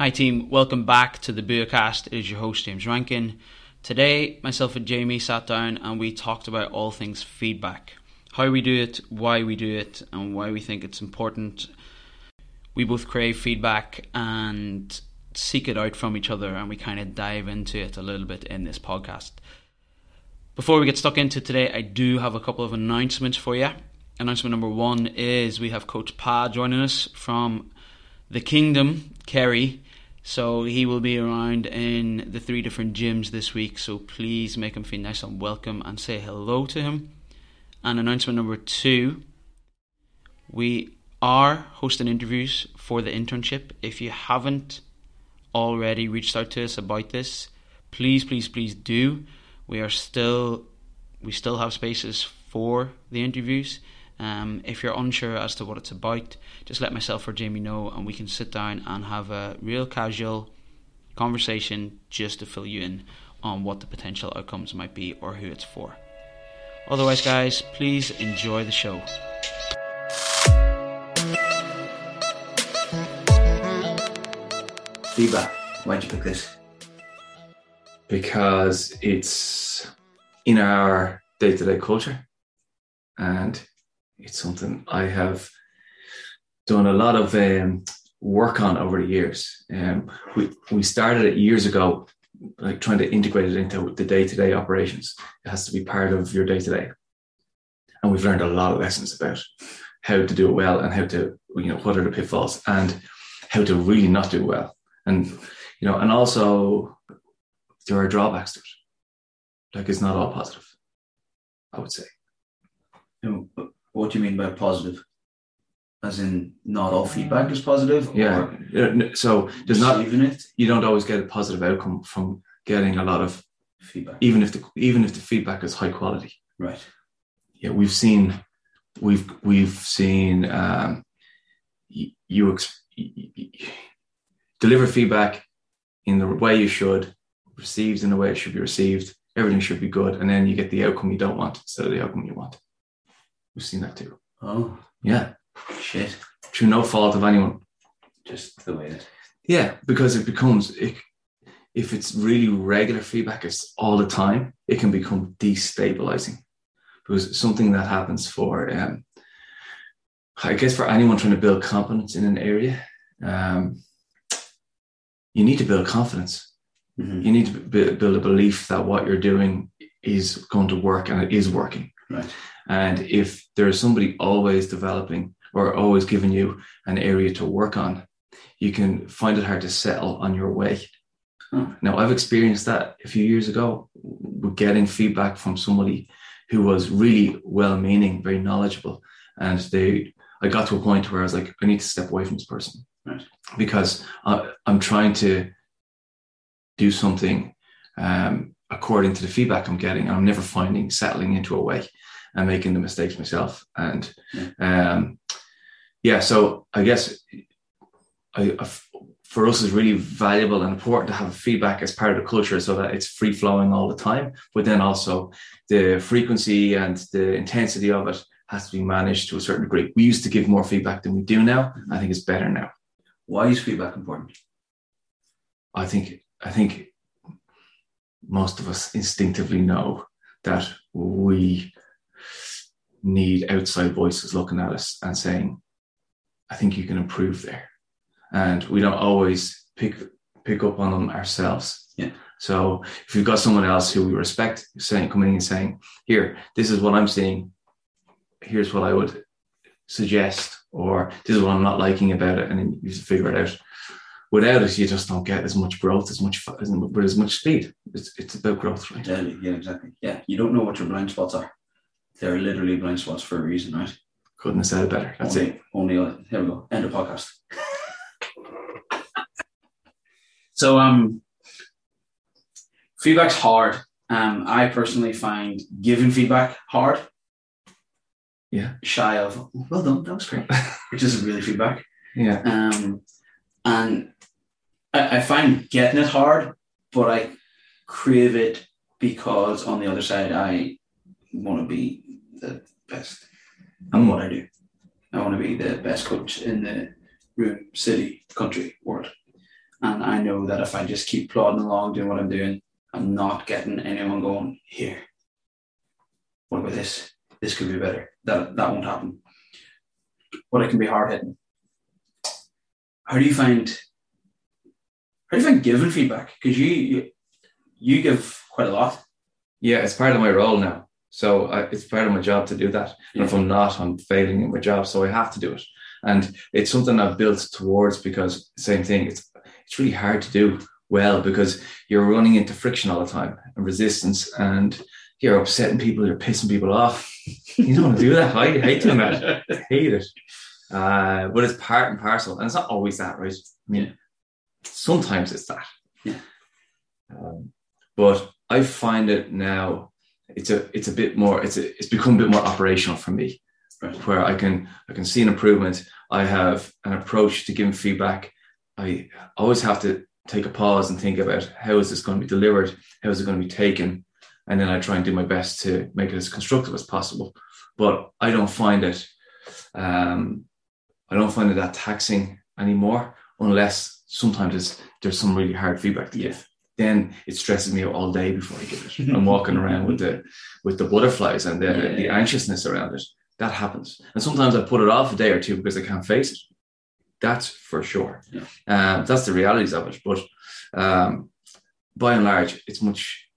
Hi, team. Welcome back to the Buacast. It is your host, James Rankin. Today, myself and Jamie sat down and we talked about all things feedback how we do it, why we do it, and why we think it's important. We both crave feedback and seek it out from each other, and we kind of dive into it a little bit in this podcast. Before we get stuck into today, I do have a couple of announcements for you. Announcement number one is we have Coach Pa joining us from the Kingdom, Kerry. So he will be around in the three different gyms this week. So please make him feel nice and welcome and say hello to him. And announcement number two we are hosting interviews for the internship. If you haven't already reached out to us about this, please, please, please do. We are still, we still have spaces for the interviews. Um, if you're unsure as to what it's about, just let myself or Jamie know, and we can sit down and have a real casual conversation just to fill you in on what the potential outcomes might be or who it's for. Otherwise, guys, please enjoy the show. Feedback. Why'd you pick this? because it's in our day-to-day culture and it's something i have done a lot of um, work on over the years um, we, we started it years ago like trying to integrate it into the day-to-day operations it has to be part of your day-to-day and we've learned a lot of lessons about how to do it well and how to you know what are the pitfalls and how to really not do well and you know and also there are drawbacks to it. Like it's not all positive, I would say. And What do you mean by positive? As in, not all feedback is positive? Yeah. So there's not even it? you don't always get a positive outcome from getting a lot of Feedback. even if the even if the feedback is high quality. Right. Yeah, we've seen we've we've seen um, y- you ex- y- y- y- deliver feedback in the way you should, received in the way it should be received. Everything should be good, and then you get the outcome you don't want instead of the outcome you want. We've seen that too. Oh, Yeah, shit. through no fault of anyone. Just the way it. Yeah, because it becomes it, if it's really regular feedback, it's all the time. It can become destabilizing because something that happens for, um, I guess, for anyone trying to build confidence in an area, um, you need to build confidence. Mhm. You need to b- build a belief that what you're doing is going to work and it is working. Right. And if there's somebody always developing or always giving you an area to work on, you can find it hard to settle on your way. Oh. Now, I've experienced that a few years ago with getting feedback from somebody who was really well meaning, very knowledgeable. And they, I got to a point where I was like, I need to step away from this person Right. because I, I'm trying to do something um, according to the feedback I'm getting. And I'm never finding settling into a way and making the mistakes myself. And um, yeah, so I guess I, I- for us is really valuable and important to have feedback as part of the culture so that it's free flowing all the time. But then also the frequency and the intensity of it has to be managed to a certain degree. We used to give more feedback than we do now. I think it's better now. Why is feedback important? I think I think most of us instinctively know that we need outside voices looking at us and saying, I think you can improve there. And we don't always pick pick up on them ourselves. Yeah. So if you've got someone else who we respect saying coming in and saying, Here, this is what I'm seeing, here's what I would suggest, or this is what I'm not liking about it, and then you figure it out without it, you just don't get as much growth, as much as- with as much speed. It's it's about growth, right? Exactly. Yeah, exactly. Yeah. You don't know what your blind spots are. They're literally blind spots for a reason, right? Couldn't have said it better. That's only, it. Only, uh, here we go. End of podcast. so, um, feedback's hard. Um, I personally find giving feedback hard. Yeah. Shy of, well done, that was great, which isn't really feedback. Yeah, Um, and I, I find getting it hard, but I crave it because on the other side, I want to be the best at what I do. I want to be the best coach in the room, city, country, world. And I know that if I just keep plodding along doing what I'm doing, I'm not getting anyone going, here, what about this? This could be better. That that won't happen. But it can be hard hitting. How do you find how do you find giving feedback? Because you, you you give quite a lot. Yeah, it's part of my role now. So I, it's part of my job to do that. And if I'm not, I'm failing in my job. So I have to do it. And it's something I've built towards because same thing. It's it's really hard to do well because you're running into friction all the time and resistance and you're upsetting people, you're pissing people off. You don't want to do that. I hate doing that. I hate it. Uh, but it's part and parcel. And it's not always that, right? I mean, Yeah. Sometimes it's that. Yeah. Um, but I find it now it's a it's a bit more it's a, it's become a bit more operational for me Right. where I can I can see an improvement. I have an approach to giving feedback. I always have to take a pause and think about how is this going to be delivered, how is it going to be taken, and then I try and do my best to make it as constructive as possible. But I don't find it, um, I don't find it that taxing anymore, unless sometimes it's, there's some really hard feedback to Yeah. give. Then it stresses me out all day before I give it. I'm walking around with the with the butterflies and the, Yeah. the anxiousness around it. That happens, and sometimes I put it off a day or two because I can't face it. That's for sure. Yeah. Um, that's the realities of it. But um, by and large, it's much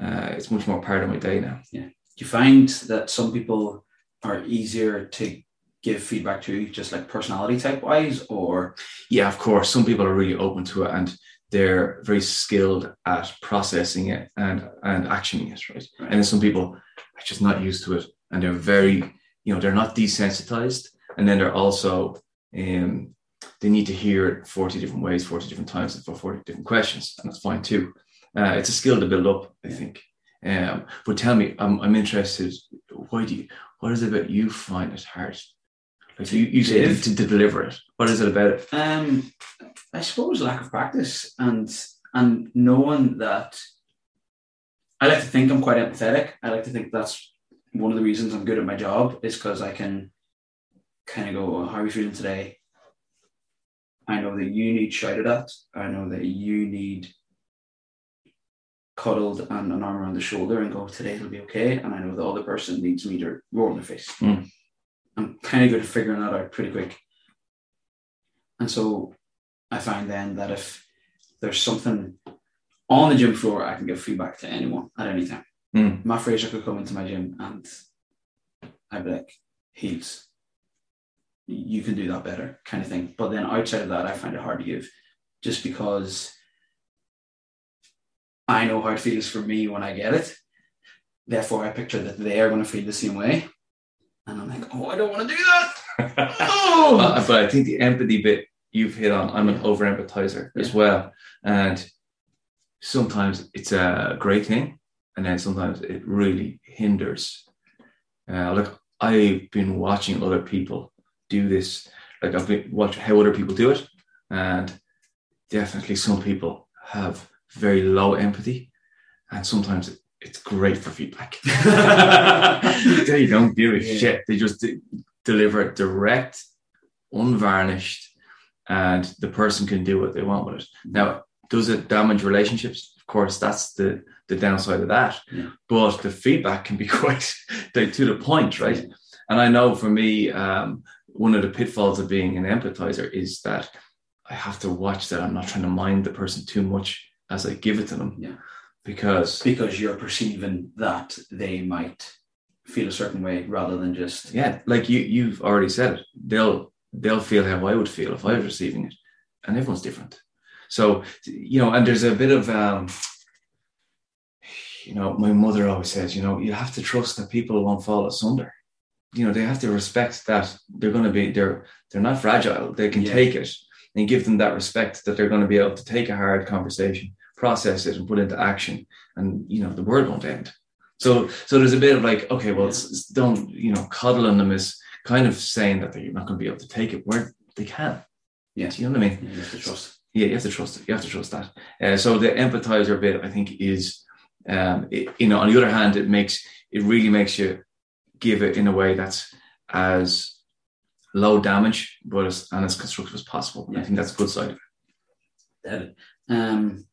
uh, it's much more part of my day now. Do you find that some people are easier to give feedback to, just like personality type wise, or Yeah, of course. Some people are really open to it and they're very skilled at processing it and and actioning it, right? Right. And then some people are just not used to it and they're very, you know, they're not desensitized, and then they're also um they need to hear it 40 different ways, 40 different times, and for 40 different questions, and that's fine too. Uh, it's a skill to build up, I think. Um, but tell me, I'm, I'm interested. Why do you? What is it about you find it hard? To you, say to, to deliver it. What is it about it? um, I suppose lack of practice and and knowing that I like to think I'm quite empathetic. I like to think that's one of the reasons I'm good at my job is because I can kind of go, "How are you feeling today?" I know that you need shouted at. I know that you need cuddled and an arm around the shoulder and go, today it'll be okay. And I know the other person needs me to roar in their face. Mm. I'm kind of good at figuring that out pretty quick. And so I find then that if there's something on the gym floor, I can give feedback to anyone at any time. Mm. Mat Fraser could come into my gym and I'd be like, heels, you can do that better, kind of thing. But then outside of that, I find it hard to give just because I know how it feels for me when I get it. Therefore, I picture that they are going to feel the same way. And I'm like, oh, I don't want to do that. Oh! Uh, but I think the empathy bit you've hit on, I'm an over empathizer as well. And sometimes it's a great thing, and then sometimes it really hinders. Uh, like I've been watching other people do this, like I've been watching how other people do it, and definitely some people have very low empathy, and sometimes it's great for feedback. they don't give a Yeah. shit. They just de- deliver it direct, unvarnished, and the person can do what they want with it. Now, does it damage relationships? Of course, that's the the downside of that. Yeah. But the feedback can be quite to to the point, right? Yeah. And I know for me, um, one of the pitfalls of being an empathizer is that I have to watch that I'm not trying to mind the person too much as I give it to them. Yeah. Because because you're perceiving that they might feel a certain way rather than just yeah, like you you've already said it. They'll they'll feel how I would feel if I was receiving it, and everyone's different. So you know, and there's a bit of um, you know, my mother always says, you know, you have to trust that people won't fall asunder. You know, they have to respect that they're going to be they're they're not fragile. They can Yeah. take it and give them that respect that they're going to be able to take a hard conversation, process it, and put it into action. And you know, the world won't end. So so there's a bit of like, okay, well, it's, it's don't you know, coddling them is kind of saying that they're not going to be able to take it where they can. Yeah. Do you know what I mean? you have to trust. Yeah, you have to trust it. You have to trust that. Uh, so the empathizer bit, I think, is um, it, you know. On the other hand, it makes it really makes you give it in a way that's as low damage, but as and as constructive as possible. And I think that's a good side of it. Um,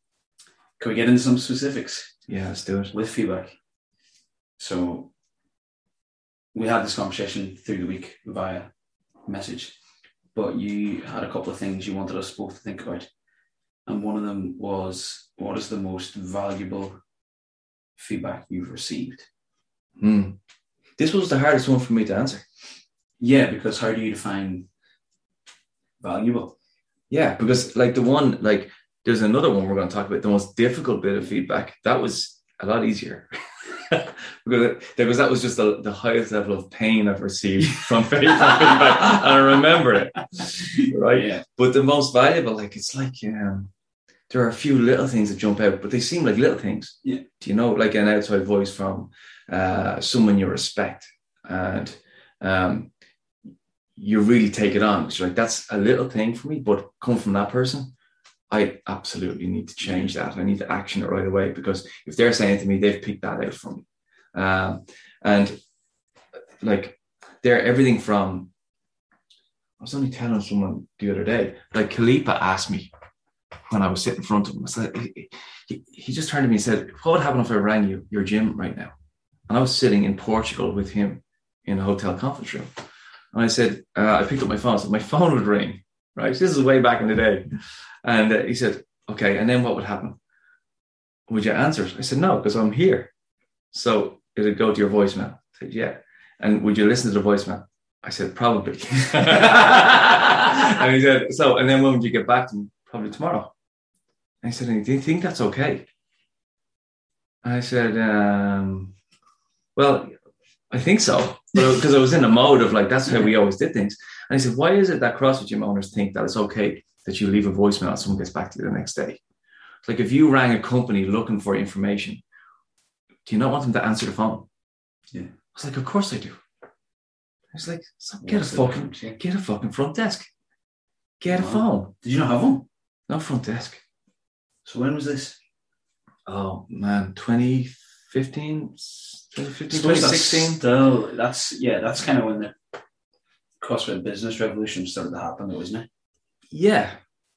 can we get into some specifics Yeah, let's do it. with feedback? So we had this conversation through the week via message, but you had a couple of things you wanted us both to think about. And one of them was what is the most valuable feedback you've received? Hmm. This was the hardest one for me to answer. Yeah, because how do you define valuable? Yeah, because like the one, like there's another one we're going to talk about. The most difficult bit of feedback that was a lot easier because that was just the, the highest level of pain I've received from feedback, and I remember it. Right. Yeah. But the most valuable, like it's like um, there are a few little things that jump out, but they seem like little things. Yeah. Do you know, like an outside voice from uh, someone you respect, and um, you really take it on. you're like, that's a little thing for me, but come from that person, I absolutely need to change that. I need to action it right away because if they're saying to me, they've picked that out from me, um, and like they're everything from. I was only telling someone the other day, like Kalipa asked me when I was sitting in front of him. I said, he, he, just turned to me and said, What would happen if I rang you your gym right now? And I was sitting in Portugal with him in a hotel conference room. And I said, uh, I picked up my phone. Said, My phone would ring, right? This is way back in the day. And uh, he said, Okay. And then what would happen? Would you answer it? I said, No, because I'm here. So it'd go to your voicemail. I said, Yeah. And would you listen to the voicemail? I said, Probably. and he said, So, and then when would you get back to me? Probably tomorrow. And he said, Do you think that's okay? I said, um, Well, I think so. Because I was in a mode of like, that's how we always did things. And he said, Why is it that CrossFit gym owners think that it's okay that you leave a voicemail and someone gets back to you the next day? It's like if you rang a company looking for information, do you not want them to answer the phone? Yeah. I was like, Of course I do. I was like, get a fucking get a fucking front desk. Get a phone. Did you not have one? No front desk. So when was this? Oh man, 2015, 2015 Suppose that's 2016. Still, that's yeah, that's kind of when the CrossFit business revolution started to happen, though, isn't it? Yeah,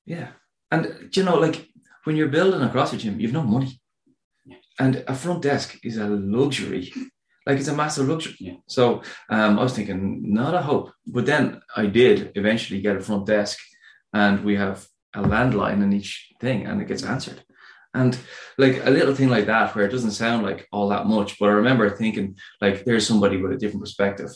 yeah. And do you know, like when you're building a CrossFit gym, you've no money. Yeah. And a front desk is a luxury. Like it's a massive luxury. Yeah. So um, I was thinking, not a hope. But then I did eventually get a front desk and we have a landline in each thing and it gets answered. And like a little thing like that, where it doesn't sound like all that much, but I remember thinking, like, there's somebody with a different perspective,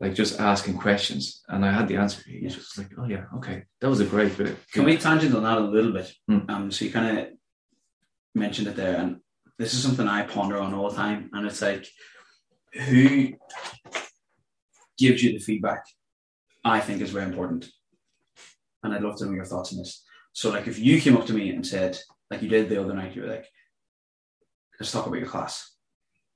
like just asking questions. And I had the answer. He was just like, oh, yeah, okay. That was a great bit. Can we tangent on that a little bit? Hmm. Um, so you kind of mentioned it there, and this is something I ponder on all the time, and it's like, who gives you the feedback? I think is very important, and I'd love to know your thoughts on this. So, like, if you came up to me and said, like you did the other night, you were like, "Let's talk about your class.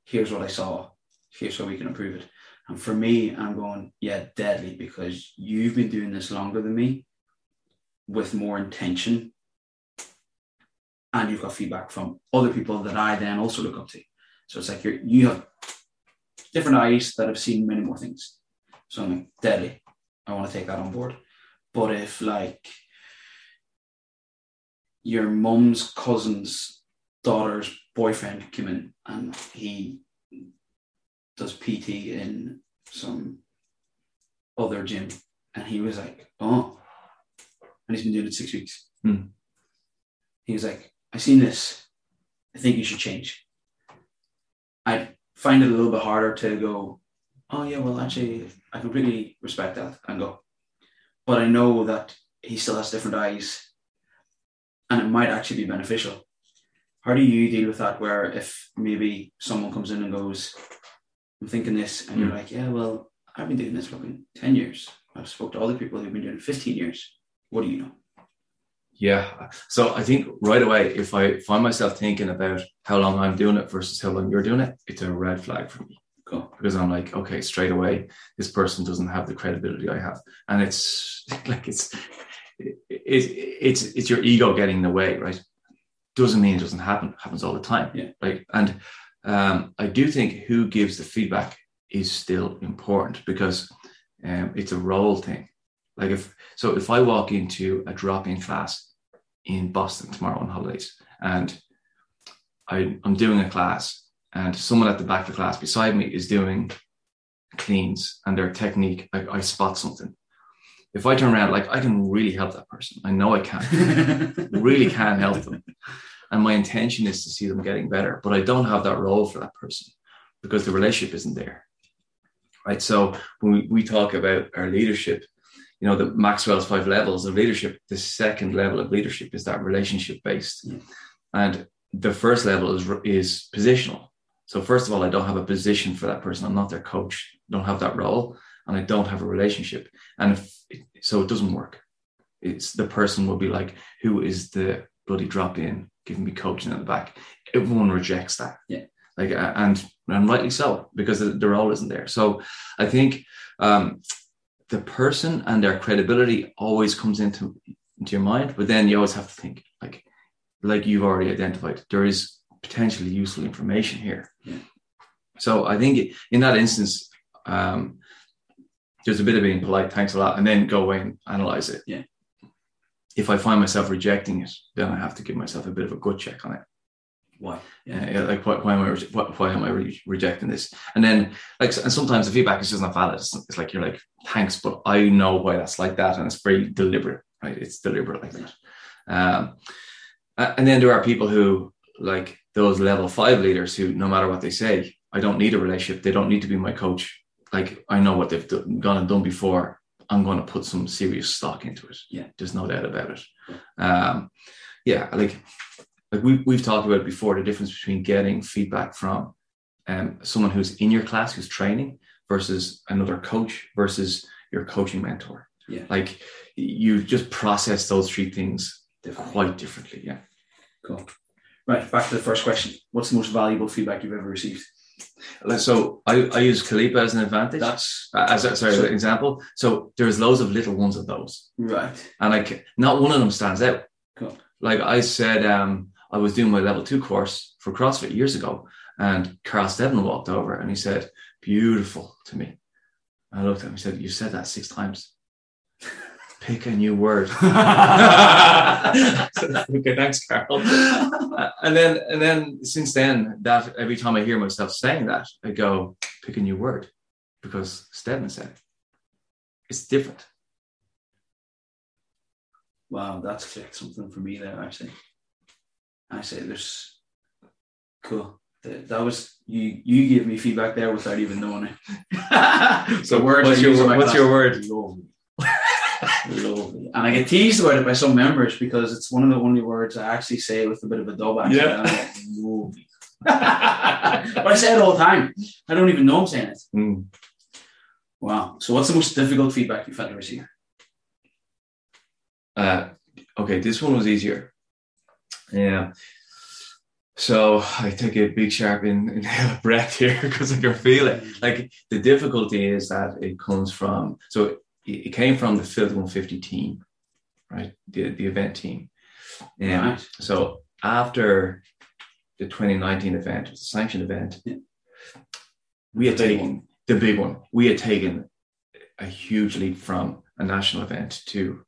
Here's what I saw. Here's how we can improve it." And for me, I'm going, "Yeah, deadly," because you've been doing this longer than me with more intention and you've got feedback from other people that I then also look up to. So it's like you're, you have different eyes that have seen many more things. So I'm like, deadly. I want to take that on board. But if like your mum's cousin's daughter's boyfriend came in and he does PT in some other gym and he was like, oh, and he's been doing it six weeks. Hmm. He was like, I've seen this. I think you should change. I find it a little bit harder to go, oh yeah, well actually I completely respect that and go. But I know that he still has different eyes and it might actually be beneficial. How do you deal with that where if maybe someone comes in and goes, I'm thinking this, and you're Hmm. like, yeah, well, I've been doing this for fucking 10 years. I've spoke to other people who've been doing it 15 years. What do you know? Yeah. So I think right away, if I find myself thinking about how long I'm doing it versus how long you're doing it, it's a red flag for me Cool. because I'm like, okay, straight away, this person doesn't have the credibility I have, and it's like it's it, it, it's it's your ego getting in the way, right? Doesn't mean it doesn't happen. It happens all the time. Yeah. Like, and um, I do think who gives the feedback is still important because um, it's a role thing. Like if so, if I walk into a drop-in class in Boston tomorrow on holidays, and I, I'm doing a class, and someone at the back of the class beside me is doing cleans, and their technique, I, I spot something. If I turn around, like I can really help that person. I know I can, really can help them, and my intention is to see them getting better. But I don't have that role for that person because the relationship isn't there, right? So when we, we talk about our leadership, you know, the Maxwell's five levels of leadership, the second level of leadership is that relationship based. Mm. And the first level is, is positional. So, first of all, I don't have a position for that person. I'm not their coach, I don't have that role, and I don't have a relationship. And if, so it doesn't work. It's the person will be like, who is the bloody drop in giving me coaching at the back? Everyone rejects that. Yeah. Like, uh, and, and rightly so, because the, the role isn't there. So, I think um, the person and their credibility always comes into into your mind but then you always have to think like like you've already identified there is potentially useful information here Yeah. so i think in that instance um there's a bit of being polite thanks a lot and then go away and analyze it Yeah. If i find myself rejecting it then i have to give myself a bit of a gut check on it Why? yeah, like why, why am I re- why, why am I re- rejecting this? And then like and sometimes the feedback is just not valid. It's, it's like you're like thanks, but I know why that's like that, and it's very deliberate, right? It's deliberate like that. Um, and then there are people who like those level five leaders who no matter what they say, I don't need a relationship. They don't need to be my coach. Like I know what they've done, gone and done before. I'm going to put some serious stock into it. Yeah. there's no doubt about it. Um, yeah, like like we, we've talked about before the difference between getting feedback from um, someone who's in your class who's training versus another coach versus your coaching mentor Yeah. like you just process those three things Different. quite differently yeah Cool. Right, back to the first question. What's the most valuable feedback you've ever received? So i, I use Kalipa as an advantage. That's as a, sorry So- an example. So there's loads of little ones of those. Right. and like not one of them stands out. Cool. like i said um i was doing my level two course for crossfit years ago and carl steadman walked over and he said beautiful to me. I looked at him and said you said that six times pick a new word okay thanks carl uh, and then and then since then that every time i hear myself saying that i go pick a new word because steadman said it it's different Wow, that's clicked something for me there. Actually, I say there's cool. That, that was you. You gave me feedback there without even knowing it. So The words what's your use in my what's your word? Lovely. And I get teased about it by some members because it's one of the only words I actually say with a bit of a dub accent. Yeah. Like, Lovely. but I say it all the time. I don't even know I'm saying it. Mm. Wow. So what's the most difficult feedback you've had to receive? Uh, okay, this one was easier. Yeah. So I take a big sharp in, inhale of breath here because I can feel it. Like the difficulty is that it comes from so it, it came from the Filthy 150 team, right? The the event team. And Right. so after the 2019 event, a sanctioned event, Yeah. we had The taken the big one. We had taken a huge leap from a national event to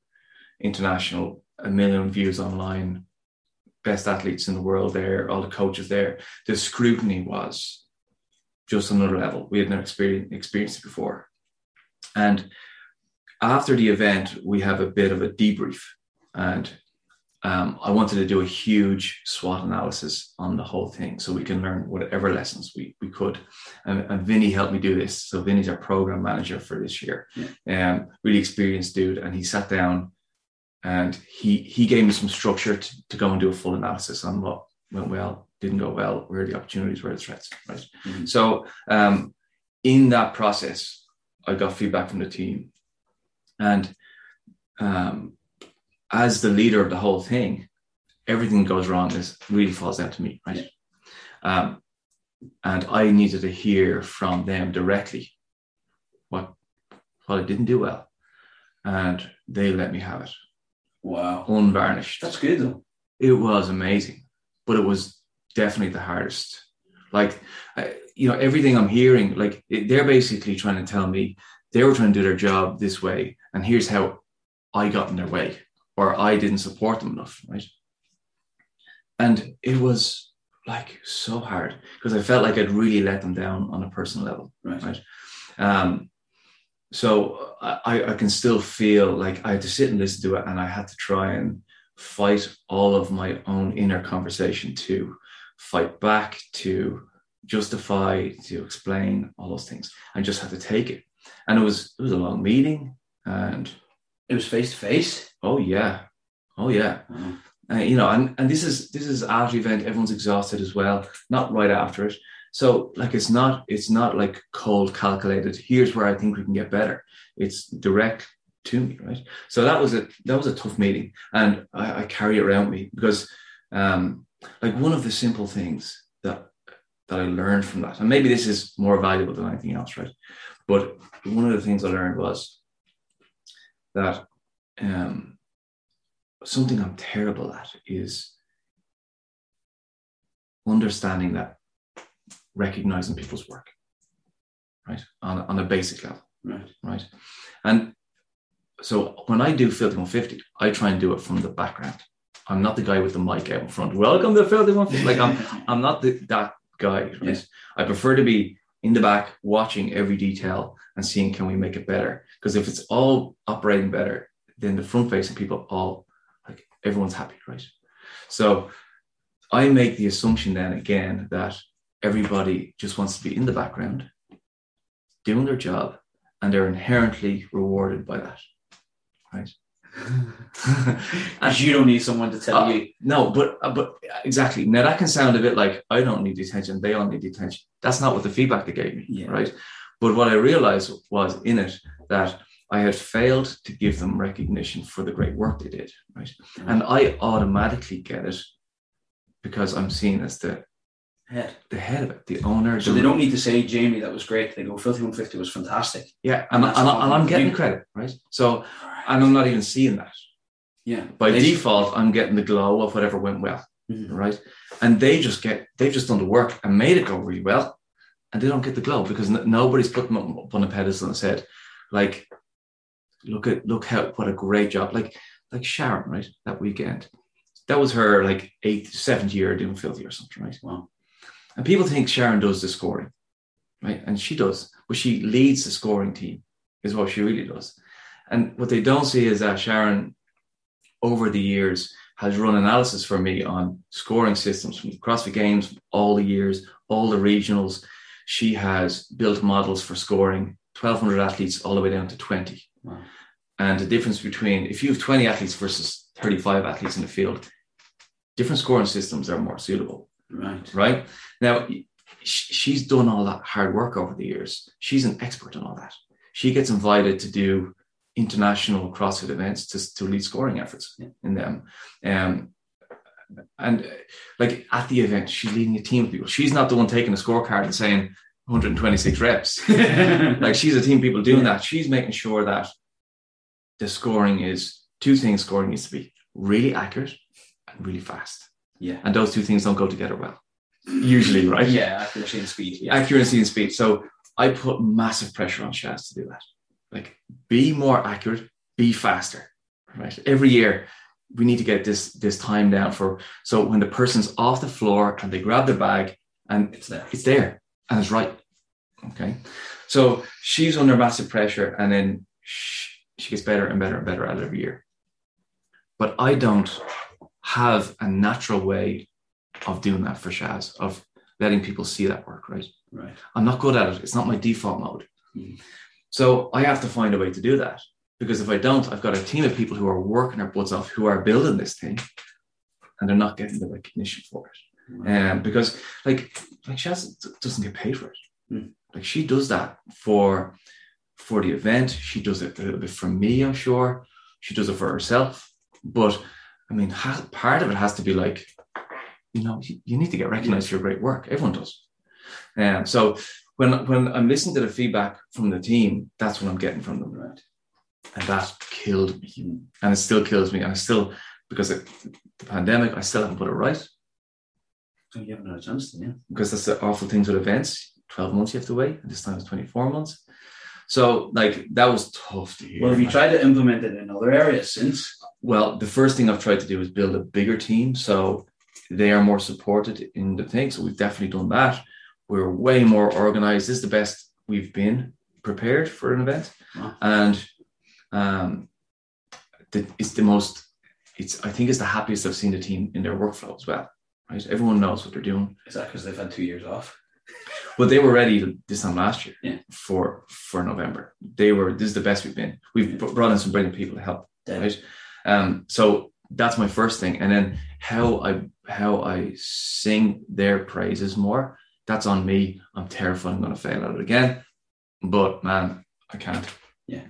international, a million views online, best athletes in the world there, all the coaches there. The scrutiny was just another level. We had never experienced, experienced it before. And after the event, we have a bit of a debrief. And um, I wanted to do a huge SWOT analysis on the whole thing so we can learn whatever lessons we, we could. And, and Vinny helped me do this. So Vinny's our program manager for this year. Um, really experienced dude. And he sat down and he he gave me some structure to, to go and do a full analysis on what went well, didn't go well, where the opportunities, where the threats, right? Mhm. So um, in that process, I got feedback from the team, and um, as the leader of the whole thing, everything goes wrong. This really falls down to me, right? Um, and I needed to hear from them directly what what I didn't do well, and they let me have it Wow. unvarnished. That's good though. It was amazing, but it was definitely the hardest. Like, I, you know, everything I'm hearing, like it, they're basically trying to tell me they were trying to do their job this way, and here's how I got in their way. or I didn't support them enough, right? And it was like so hard because I felt like I'd really let them down on a personal level, Right. right? Um, so I, I can still feel like I had to sit and listen to it, and I had to try and fight all of my own inner conversation to fight back, to justify, to explain all those things. I just had to take it, and it was it was a long meeting, and It was face to face. oh yeah, oh yeah, uh, you know, and and this is this is after event. Everyone's exhausted as well. Not right after it. So like it's not it's not like cold calculated. Here's where I think we can get better. It's direct to me, right? So that was a that was a tough meeting, and I, I carry it around me because um, like one of the simple things that that I learned from that, and maybe this is more valuable than anything else, right? But one of the things I learned was that um, something I'm terrible at is understanding that recognizing people's work, right? On, on a basic level, right. right? And so when I do Filthy 150, I try and do it from the background. I'm not the guy with the mic out in front. Welcome to Filthy 150. Like I'm, I'm not the, that guy, right? Yeah. I prefer to be in the back, watching every detail and seeing can we make it better. Because if it's all operating better, then the front facing people all like everyone's happy, right? So I make the assumption then again that everybody just wants to be in the background, doing their job, and they're inherently rewarded by that, right? You don't need someone to tell Uh, you. No, but uh, but exactly. Now that can sound a bit like I don't need the attention; they all need the attention. That's not what the feedback they gave me, Yeah. right? But what I realized was in it that I had failed to give them recognition for the great work they did, right? And I automatically get it because I'm seen as the Head. the head of it, the owner. So the- they don't need to say, Jamie, that was great. They go, Filthy 150 was fantastic. yeah, and, That's and, and I'm getting credit, right? So and I'm not even seeing that. Yeah. By They- default, I'm getting the glow of whatever went well. Mhm. right? And they just get they've just done the work and made it go really well, and they don't get the glow because n- nobody's put them up on a pedestal and said, like, look at look how what a great job, like like Sharon, right? That weekend, that was her like eighth, seventh year doing filthy or something, right? Wow. And people think Sharon does the scoring, right? And she does, but she leads the scoring team, is what she really does. And what they don't see is that Sharon, over the years, has run analysis for me on scoring systems from the CrossFit Games, all the years, all the regionals. She has built models for scoring 1,200 athletes all the way down to 20. Wow. And the difference between if you have 20 athletes versus 35 athletes in the field, different scoring systems are more suitable Right. right? Now, she's done all that hard work over the years. She's an expert on all that. She gets invited to do international CrossFit events to, to lead scoring efforts Yeah. in them. Um, and uh, like at the event, she's leading a team of people. She's not the one taking a scorecard and saying 126 reps. like she's a team of people doing that. She's making sure that the scoring is two things scoring needs to be really accurate and really fast. yeah. And those two things don't go together well. Usually, right? Yeah, accuracy and speed. Yeah. Accuracy and speed. So I put massive pressure on Shaz to do that. Like, be more accurate, be faster. Right. Every year, we need to get this this time down for so when the person's off the floor and they grab their bag and It's there. it's there and it's right. Okay. So she's under massive pressure and then she, she gets better and better and better at it every year. But I don't have a natural way of doing that for Shaz, of letting people see that work, right? Right. I'm not good at it. It's not my default mode. Mm. So I have to find a way to do that. Because if I don't, I've got a team of people who are working their butts off, who are building this thing, and they're not getting the recognition for it. Right. Um, because like like Shaz doesn't get paid for it. Mm. Like she does that for for the event. She does it a little bit for me, I'm sure. She does it for herself. But I mean, part of it has to be like, you know, you, you need to get recognized for your great work. Everyone does. Um, so when when I'm listening to the feedback from the team, that's what I'm getting from them. Right. And that killed me. And it still kills me. And I still, because of the pandemic, I still haven't put it right So you haven't had a chance to, yeah. because that's the awful things with events. 12 months you have to wait, and this time it's 24 months. So like that was tough to hear. Well, have you tried to implement it in other areas since? Well, the first thing I've tried to do is build a bigger team so they are more supported in the thing. So we've definitely done that. We're way more organized. This is the best we've been prepared for an event. Wow. And um the, it's the most it's I think it's the happiest I've seen the team in their workflow as well. Right. Everyone knows what they're doing. Is that because they've had two years off? But they were ready this time last year Yeah. for for November. They were this is the best we've been. We've brought in some brilliant people to help Dead. right? Um, so that's my first thing, and then how I how I sing their praises more. That's on me. I'm terrified I'm going to fail at it again, but man, I can't. Yeah.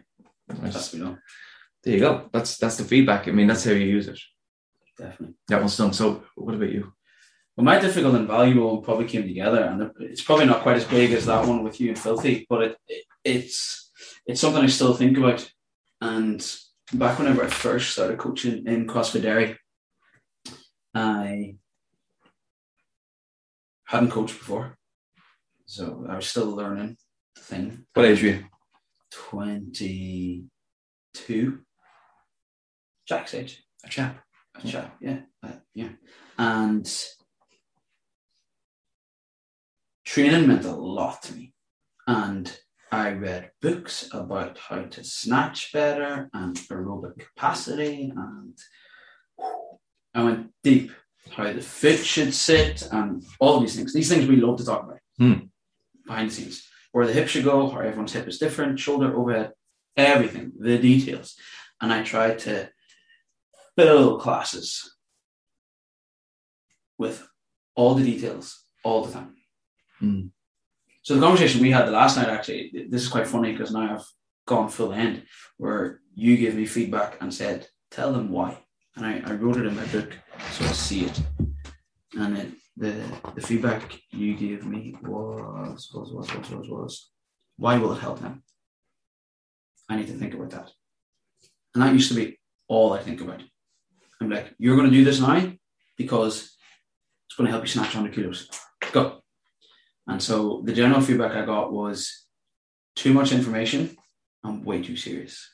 That's. There you go. That's that's the feedback. I mean, that's how you use it. Definitely. That one's done. So, what about you? Well, my difficult and valuable probably came together, and it's probably not quite as big as that one with you and Filthy, but it, it it's it's something I still think about. And back whenever I first started coaching in CrossFit Derry, I hadn't coached before, so I was still learning the thing. What age were you? Twenty-two. Jack's age A chap. a chap, yeah, uh, yeah. And training meant a lot to me. And I read books about how to snatch better and aerobic capacity. And I went deep how the foot should sit and all these things. These things we love to talk about Hmm. behind the scenes. Where the hip should go, how everyone's hip is different, shoulder, overhead, everything, the details. And I try to fill classes with all the details all the time. Hmm. So the conversation we had the last night actually, this is quite funny because now I've gone full end where you gave me feedback and said, tell them why. And I, I wrote it in my book so I see it. And it, the the feedback you gave me was was was was was was why will it help them? I need to think about that. And that used to be all I think about. I'm like, you're going to do this now because it's going to help you snatch 100 kilos. Go. And so the general feedback I got was too much information and way too serious.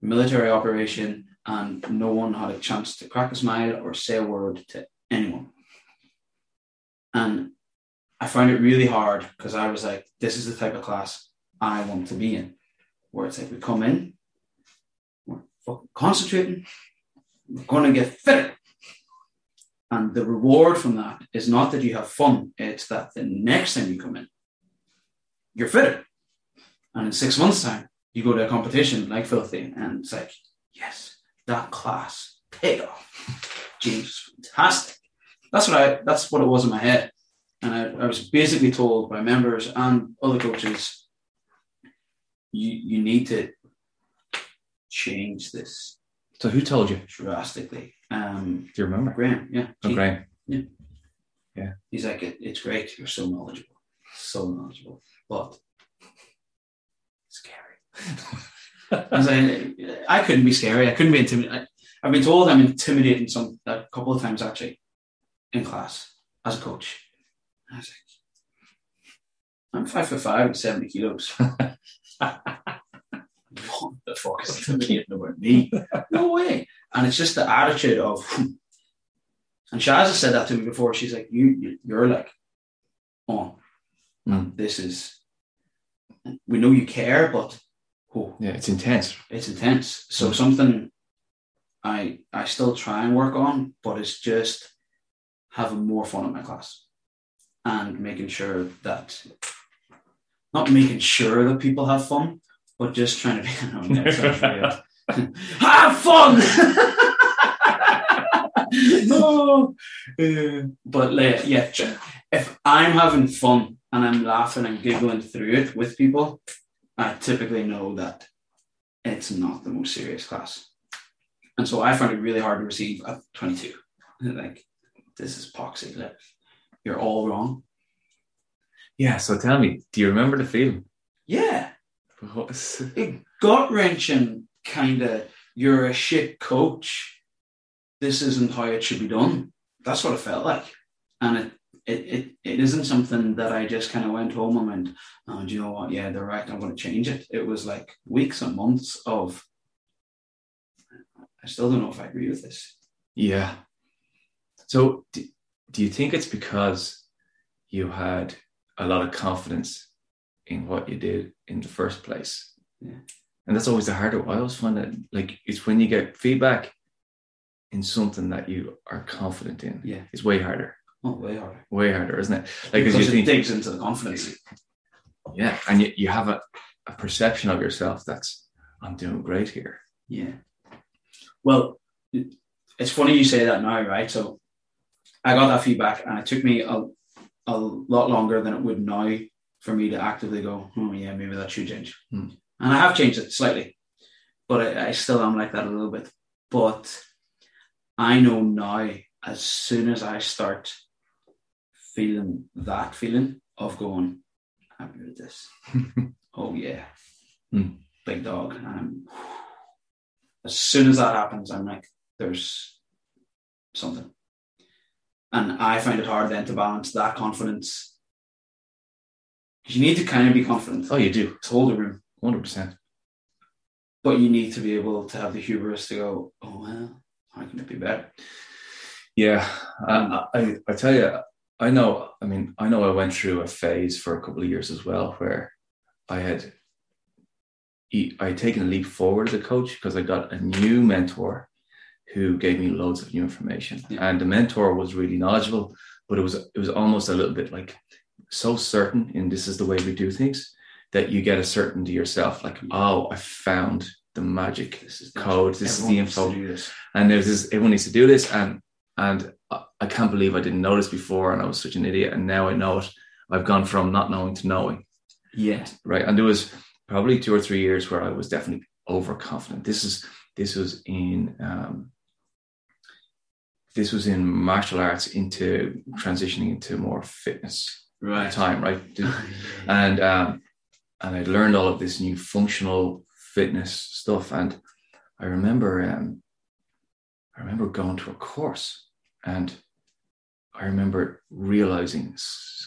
Military operation, and no one had a chance to crack a smile or say a word to anyone. And I found it really hard because I was like, this is the type of class I want to be in, where it's like we come in, we're fucking concentrating, we're going to get fitter. And the reward from that is not that you have fun, it's that the next time you come in, you're fitter. And in six months' time, you go to a competition like Filthy, and it's like, yes, that class paid off. James, fantastic. That's what I that's what it was in my head. And I, I was basically told by members and other coaches, you you need to change this So, who told you? drastically. Um Do you remember? Graham, yeah. Oh, He- great. He's like, it, it's great. You're so knowledgeable, so knowledgeable, but scary. I, was I couldn't be scary. I couldn't be intimidated. I've been told I'm intimidating some a couple of times actually in class as a coach. I was like, I'm five foot five and seventy kilos. what the fuck is intimidating about me? No way. And it's just the attitude of and Shaz has said that to me before. She's like, "You, you you're like, on. Mm. This is. We know you care, but oh, Yeah, it's intense. it's intense. So Mm. something I I still try and work on, but it's just having more fun in my class and making sure that not making sure that people have fun, but just trying to be I don't know, that sounds weird. have fun. no, Uh, but like, yeah, if I'm having fun and I'm laughing and giggling through it with people, I typically know that it's not the most serious class. And so I found it really hard to receive at 22. Like, this is poxy. Like, you're all wrong. Yeah. So, tell me, do you remember the feeling? Yeah. it gut wrenching kind of, you're a shit coach. This isn't how it should be done. That's what it felt like. And it, it, it, it isn't something that I just kind of went home and went, oh, do you know what? Yeah, they're right. I'm going to change it. It was like weeks and months of, I still don't know if I agree with this. Yeah. So, do, do you think it's because you had a lot of confidence in what you did in the first place? Yeah. And that's always the harder. I always find that like it's when you get feedback in something that you are confident in. Yeah. It's way harder. Oh, way harder. Way harder, isn't it? Like because you it think, digs into the confidence. yeah, and you, you have a, a perception of yourself that's I'm doing great here. Yeah. Well, it's funny you say that now, right? So I got that feedback and it took me a, a lot longer than it would now for me to actively go, oh, yeah, maybe that should change. Hmm. And I have changed it slightly, but I, I still am like that a little bit. But I know now, as soon as I start feeling that feeling of going, I'm good at this. oh, yeah. Hmm. Big dog. Um, as soon as that happens, I'm like, there's something. And I find it hard then to balance that confidence. You need to kind of be confident Oh, you do, to hold a room, hundred percent. but you need to be able to have the hubris to go, oh, well, how can it be better? Yeah, I, I, I tell you, I know. I mean, I know I went through a phase for a couple of years as well where I had I had taken a leap forward as a coach because I got a new mentor who gave me loads of new information, Yeah. and the mentor was really knowledgeable, but it was it was almost a little bit like so certain in this is the way we do things that you get a certainty yourself, like oh, I found the magic This is the code, this is the info, and there's this everyone needs to do this and and I- can't believe I didn't know this before and I was such an idiot and now I know it. I've gone from not knowing to knowing, Yeah. right? And there was probably two or three years where I was definitely overconfident. This is this was in um, this was in martial arts into transitioning into more fitness Right. time, right? and um, and I learned all of this new functional fitness stuff. And I remember, um, I remember going to a course, and I remember realizing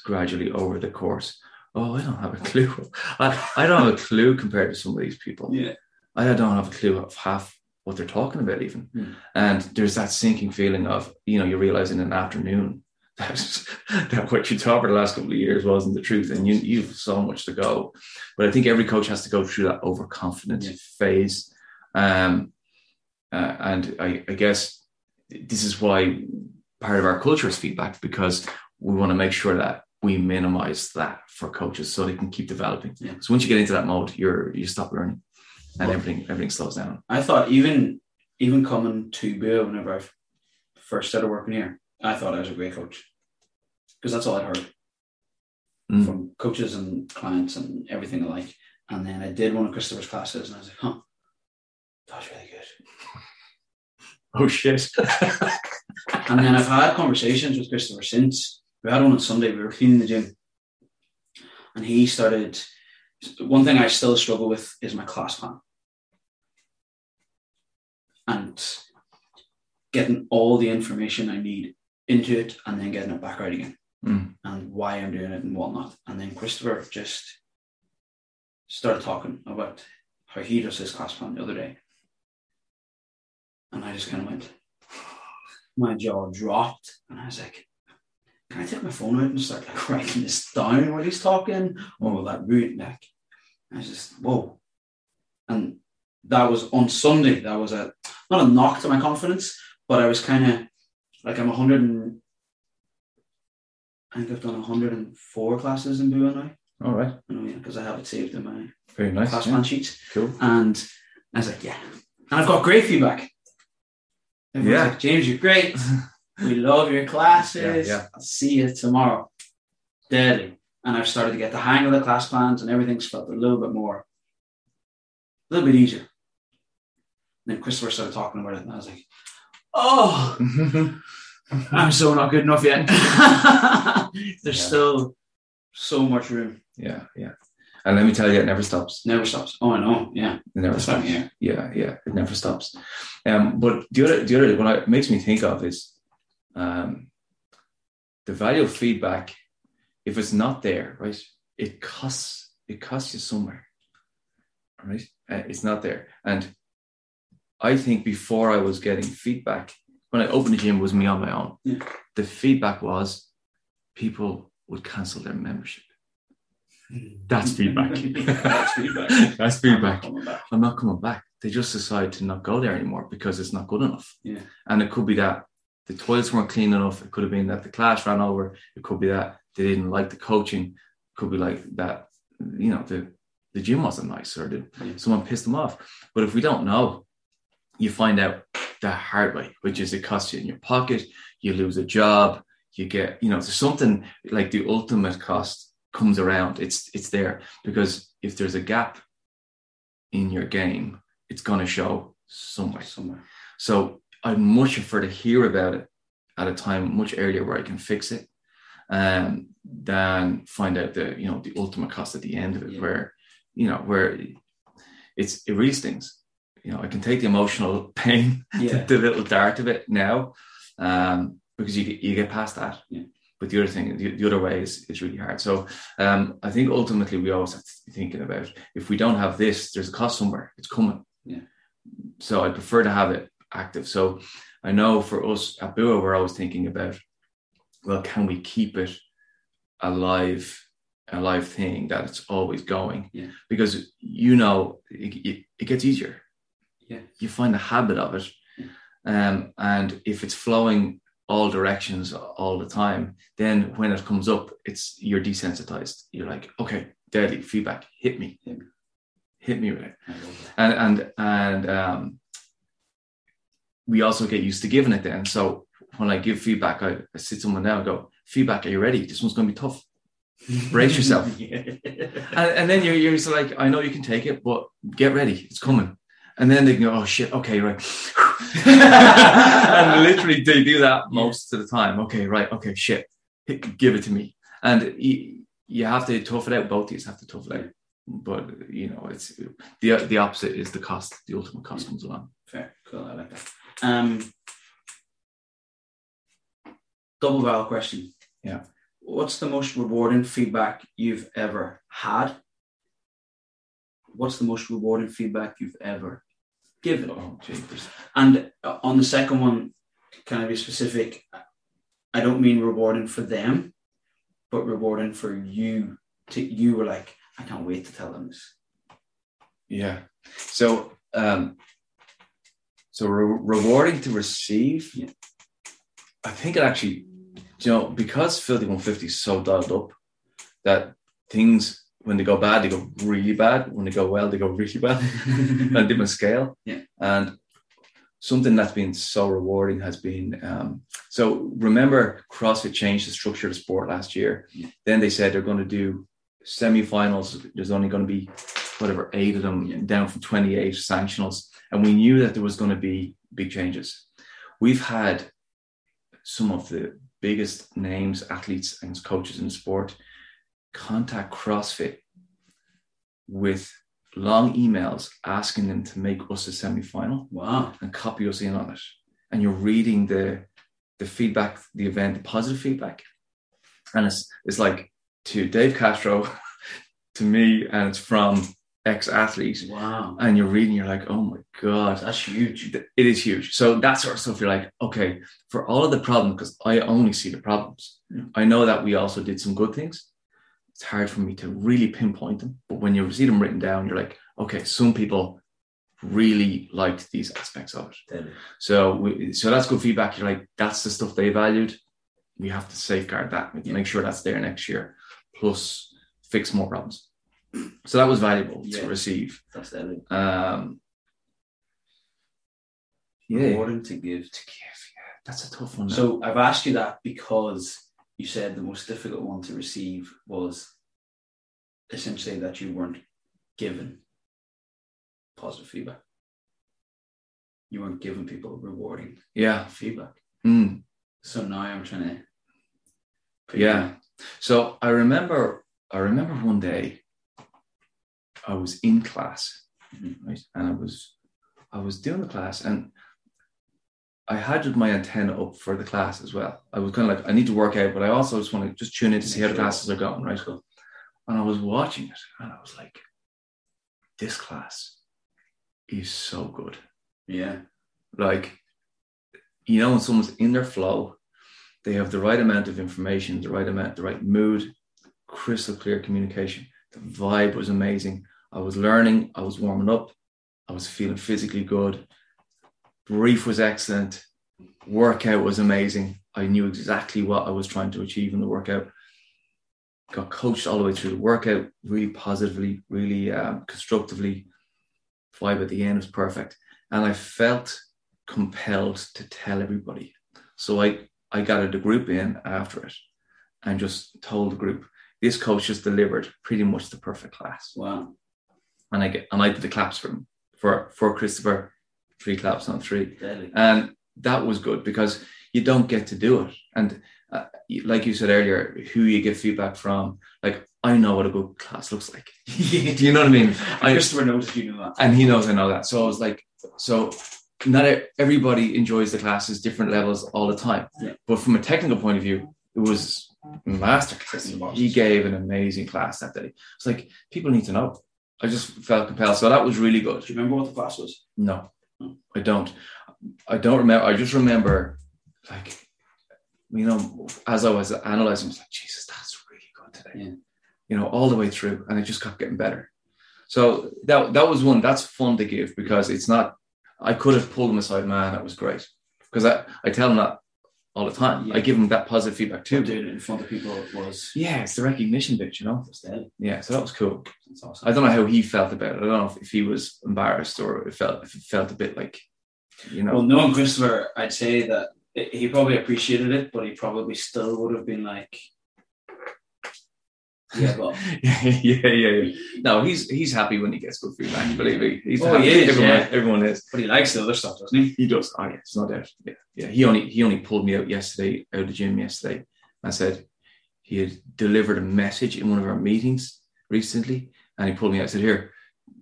gradually over the course, oh, I don't have a clue. I, I don't have a clue compared to some of these people. Yeah. I don't have a clue of half what they're talking about, even. Hmm. And there's that sinking feeling of, you know, you realize in an afternoon that, that what you taught for the last couple of years wasn't the truth, and you you've so much to go. But I think every coach has to go through that overconfidence Yeah. phase, um, uh, and I, I guess this is why part of our culture is feedback because we want to make sure that we minimize that for coaches so they can keep developing. Yeah. So once you get into that mode, you're you stop learning, and Well- everything everything slows down. I thought even even coming to Bua whenever I first started working here, I thought I was a great coach because that's all I'd heard Mm. from coaches and clients and everything alike. And then I did one of Christopher's classes, and I was like, "Huh, that was really good." Oh shit! And then I've had conversations with Christopher since. We had one on Sunday. We were cleaning the gym, and he started. One thing I still struggle with is my class plan, and getting all the information I need into it, and then getting it back out again, Mm. and why I'm doing it and whatnot. And then Christopher just started talking about how he does his class plan the other day, and I just kind of went my jaw dropped and I was like, can I take my phone out and start like writing this down while he's talking? Or will that ruin like I was just whoa. And that was on Sunday, that was a not a knock to my confidence, but I was kind of like I'm hundred and I think I've done 104 classes in Bua now. All right, I know, yeah, because I have it saved in my very nice. class yeah. plan sheets. Cool. And I was like, yeah. And I've got great feedback. Everyone's Yeah. like, James, you're great. we love your classes. Yeah, yeah. I'll see you tomorrow. Deadly. And I've started to get the hang of the class plans and everything's felt a little bit more, a little bit easier. And then Christopher started talking about it and I was like, oh, I'm so not good enough yet. There's Yeah. still so much room. yeah, yeah. And let me tell you, it never stops. Never stops. Oh, I know. Yeah. It never That's stops. here. Yeah, yeah. It never stops. Um, but the other, the other, what it makes me think of is, um, the value of feedback, if it's not there, right, it costs it costs you somewhere, right? Uh, it's not there, and I think before I was getting feedback when I opened the gym, it was me on my own. Yeah. The feedback was people would cancel their membership. That's feedback. That's feedback. That's I'm not coming back. I'm not coming back. They just decide to not go there anymore because it's not good enough. Yeah. And it could be that the toilets weren't clean enough. It could have been that the class ran over. It could be that they didn't like the coaching. It could be like that, you know, the, the gym wasn't nice or the, Yeah. someone pissed them off. But if we don't know, you find out the hard way, which is it costs you in your pocket, you lose a job, you get, you know, there's something like the ultimate cost comes around. It's it's there because if there's a gap in your game, it's gonna show somewhere. Somewhere. So I'd much prefer to hear about it at a time much earlier where I can fix it, um, than find out the you know the ultimate cost at the end of it, Yeah. where you know where it's it really stings. You know, I can take the emotional pain, Yeah. the little dart of it now, um, because you get, you get past that. Yeah. But the other thing, the, the other way is, is really hard. So um, I think ultimately we always have to be thinking about if we don't have this, there's a cost somewhere. It's coming. Yeah. So I prefer to have it active. So I know for us at Bua, we're always thinking about, well, can we keep it alive, a live thing that it's always going? Yeah. Because you know it, it, it gets easier. Yeah. You find a habit of it. Um, and if it's flowing all directions all the time, then when it comes up, it's you're desensitized. You're like, okay, deadly feedback, hit me, Hit me. hit me with it and and and um, we also get used to giving it then. So when I give feedback, I, I sit someone down and go, feedback, are you ready? This one's going to be tough. Brace yourself. yeah. And, and then you're, you're just like, I know you can take it, but get ready. It's coming. And then they can go, oh shit, okay, right. and literally they do that most of the time. Okay, right, okay, shit. Give it to me. And you, you have to tough it out. Both of you have to tough it out. But you know, it's the the opposite is the cost. The ultimate cost comes along. Fair. Cool. I like that. Um, double valve question. Yeah. What's the most rewarding feedback you've ever had? What's the most rewarding feedback you've ever given? Oh. And uh, on the second one, can I be specific? I don't mean rewarding for them, but rewarding for you. To you were like, I can't wait to tell them this. Yeah. So, um, so re- rewarding to receive. Yeah. I think it actually, you know, because Filthy 150 is so dialed up that things when they go bad, they go really bad. When they go well, they go really well on a different scale. Yeah. And something that's been so rewarding has been um, so remember CrossFit changed the structure of the sport last year. Yeah. Then they said they're going to do semi-finals. There's only going to be whatever eight of them Yeah. down from 28 sanctionals. And we knew that there was going to be big changes. We've had some of the biggest names, athletes, and coaches in the sport contact CrossFit with long emails asking them to make us a semi-final wow. and copy us in on it. And you're reading the the feedback, the event, the positive feedback. And it's it's like to Dave Castro, to me, and it's from ex-athlete. Wow. And you're reading, you're like, oh my God, That's huge. it is huge. So that sort of stuff, you're like, okay, for all of the problems, because I only see the problems. Yeah. I know that we also did some good things. It's hard for me to really pinpoint them, but when you see them written down, you're like, okay, some people really liked these aspects of it. Deadly. So, we, so that's good feedback. You're like, that's the stuff they valued. We have to safeguard that. We have to Yeah. make sure that's there next year. Plus, fix more problems. So that was valuable Yeah. to receive. That's deadly. Um, yeah, Rewarding to give. to give. Yeah, that's a tough one. though. So I've asked you that because you said the most difficult one to receive was essentially that you weren't given positive feedback. You weren't giving people rewarding yeah, feedback. Mm, So now I'm trying to. yeah. So I remember, I remember one day, I was in class, Mhm. right, and I was, I was doing the class, and I had my antenna up for the class as well. I was kind of like, I need to work out, but I also just want to just tune in to see how the classes are going, right? And I was watching it and I was like, this class is so good. Yeah. Like, you know, when someone's in their flow, they have the right amount of information, the right amount, the right mood, crystal clear communication. The vibe was amazing. I was learning, I was warming up, I was feeling physically good brief was excellent. Workout was amazing. I knew exactly what i was trying to achieve in the workout. Got coached all the way through the workout really positively really um, constructively. Vibe at the end was perfect. And i felt compelled to tell everybody. So i i gathered the group in after it and just told the group this coach has delivered pretty much the perfect class. Wow. and i get and i did the claps for him for for christopher three claps on three. Deadly. And that was good because you don't get to do it. And uh, like you said earlier, who you get feedback from, like I know what a good class looks like. do you know what I mean? I, Christopher knows you know that. and he knows I know that. So I was like, so not everybody enjoys the classes, different levels all the time. Yeah. But from a technical point of view, it was masterclass. He gave an amazing class that day. It's like people need to know. I just felt compelled. So that was really good. Do you remember what the class was? No. I don't. I don't remember. I just remember, like, you know, as I was analyzing, I was like, Jesus, that's really good today. Yeah. You know, all the way through, and it just kept getting better. So that that was one that's fun to give because it's not. I could have pulled him aside, man. That was great because I I tell him that all the time. Yeah. I give him that positive feedback too. Doing it in front of people was Yeah, it's the recognition bit, you know. Yeah, so that was cool. That's awesome. I don't know how he felt about it. I don't know if, if he was embarrassed or it felt if it felt a bit like, you know. Well, knowing Christopher, I'd say that he probably appreciated it, but he probably still would have been like, yeah, yeah, yeah, yeah. No, he's he's happy when he gets good feedback. Believe me, he's Oh, happy. he is, everyone, yeah. everyone is. but he likes the other stuff, doesn't he? He does. Oh yeah, it's not doubt. Yeah, yeah. He only he only pulled me out yesterday out of the gym yesterday and said he had delivered a message in one of our meetings recently, and he pulled me out. and said, "Here,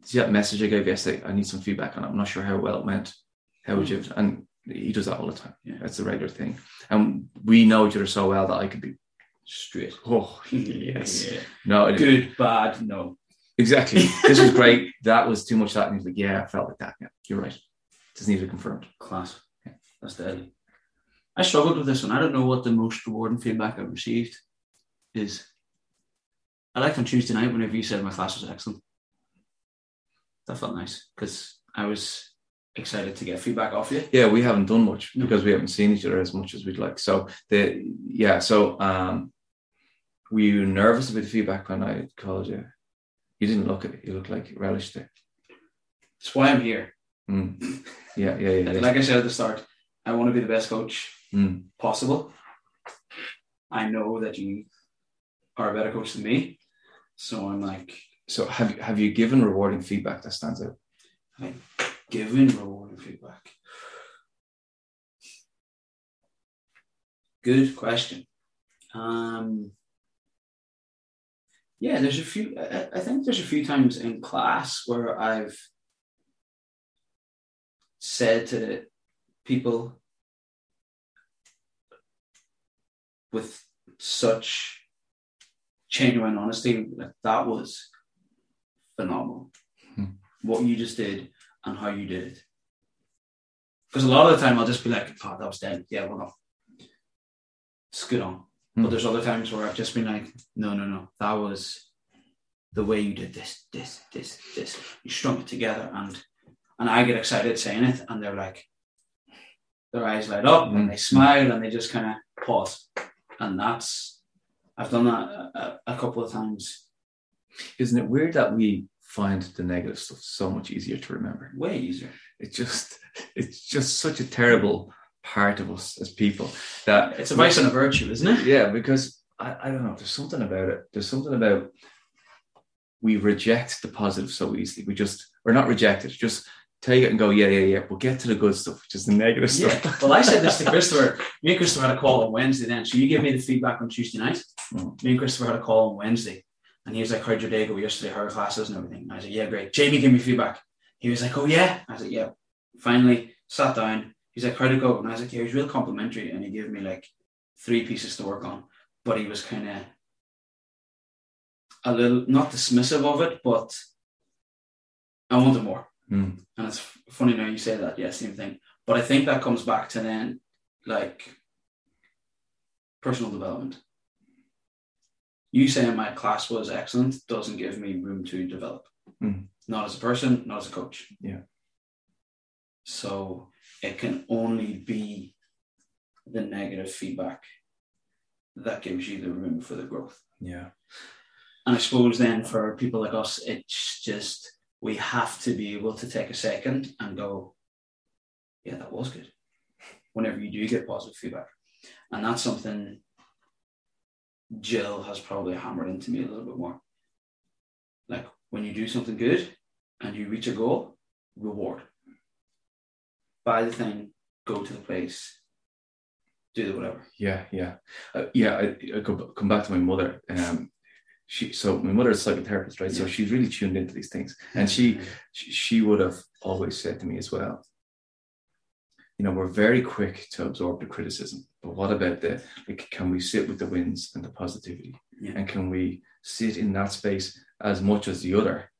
see that message I gave yesterday? I need some feedback on it. I'm not sure how well it went. How would you?" And he does that all the time. Yeah. That's the regular thing, and we know each other so well that I could be. Straight. Oh yes. Yeah. No, it, Good, bad, no. Exactly. This was great. That was too much that. And he's like, yeah, I felt like that. Yeah, you're right. Just need to confirmed. Class. Yeah. That's deadly. I struggled with this one. I don't know what the most rewarding feedback I've received is. I liked on Tuesday night whenever you said my class was excellent. That felt nice because I was excited to get feedback off you. Yeah, we haven't done much No. because we haven't seen each other as much as we'd like. So the yeah, so um were you nervous about the feedback when I called you? You didn't look at it. You looked like you relished it. That's why I'm here. Mm. Yeah, yeah, yeah. yeah. Like I said at the start, I want to be the best coach Mm. possible. I know that you are a better coach than me. So I'm like So have you have you given rewarding feedback that stands out? giving rewarding feedback. Good question. Um, yeah, there's a few. I, I think there's a few times in class where I've said to people with such genuine honesty that that was phenomenal. Hmm. What you just did and how you did it. Because a lot of the time I'll just be like, oh, that was dead. Yeah, well, no. It's good on. Hmm. But there's other times where I've just been like, no, no, no. That was the way you did this, this, this, this. You strung it together and and I get excited saying it and they're like their eyes light up Hmm. and they smile and they just kind of pause. And that's I've done that a, a, a couple of times. Isn't it weird that we find the negative stuff so much easier to remember? Way easier. It's just it's just such a terrible part of us as people that It's a vice and a virtue, isn't it? Yeah, because I, I don't know. There's something about it. There's something about we reject the positive so easily. We just or not reject it. Just take it and go, yeah, yeah, yeah. We'll get to the good stuff, which is the negative Yeah. stuff. Well, I said this to Christopher. Me and Christopher had a call on Wednesday then. So you gave me the feedback on Tuesday night. Mm. Me and Christopher had a call on Wednesday. And he was like, How'd your day go yesterday? How are classes and everything? And I was like, Yeah, great. Jamie gave me feedback. He was like, Oh, yeah. I was like, Yeah. Finally sat down. He's like, how'd it go? And I was like, yeah, he was real complimentary. And he gave me like three pieces to work on. But he was kind of a little, not dismissive of it, but I wanted more. Mm. And it's funny now you say that, yeah, same thing. But I think that comes back to then like personal development. You saying my class was excellent doesn't give me room to develop. Mm. Not as a person, not as a coach. Yeah. So it can only be the negative feedback that gives you the room for the growth. Yeah. And I suppose then for people like us, it's just we have to be able to take a second and go, yeah, that was good. Whenever you do get positive feedback. And that's something Jill has probably hammered into me a little bit more. Like when you do something good and you reach a goal, reward. Buy the thing, go to the place, do the whatever. Yeah, yeah, uh, yeah. I, I go, come back to my mother. Um, she so my mother is a psychotherapist, right? So she's really tuned into these things, and she she, she would have always said to me as well. You know, we're very quick to absorb the criticism, but what about the like? Can we sit with the wins and the positivity, Yeah. and can we sit in that space as much as the other?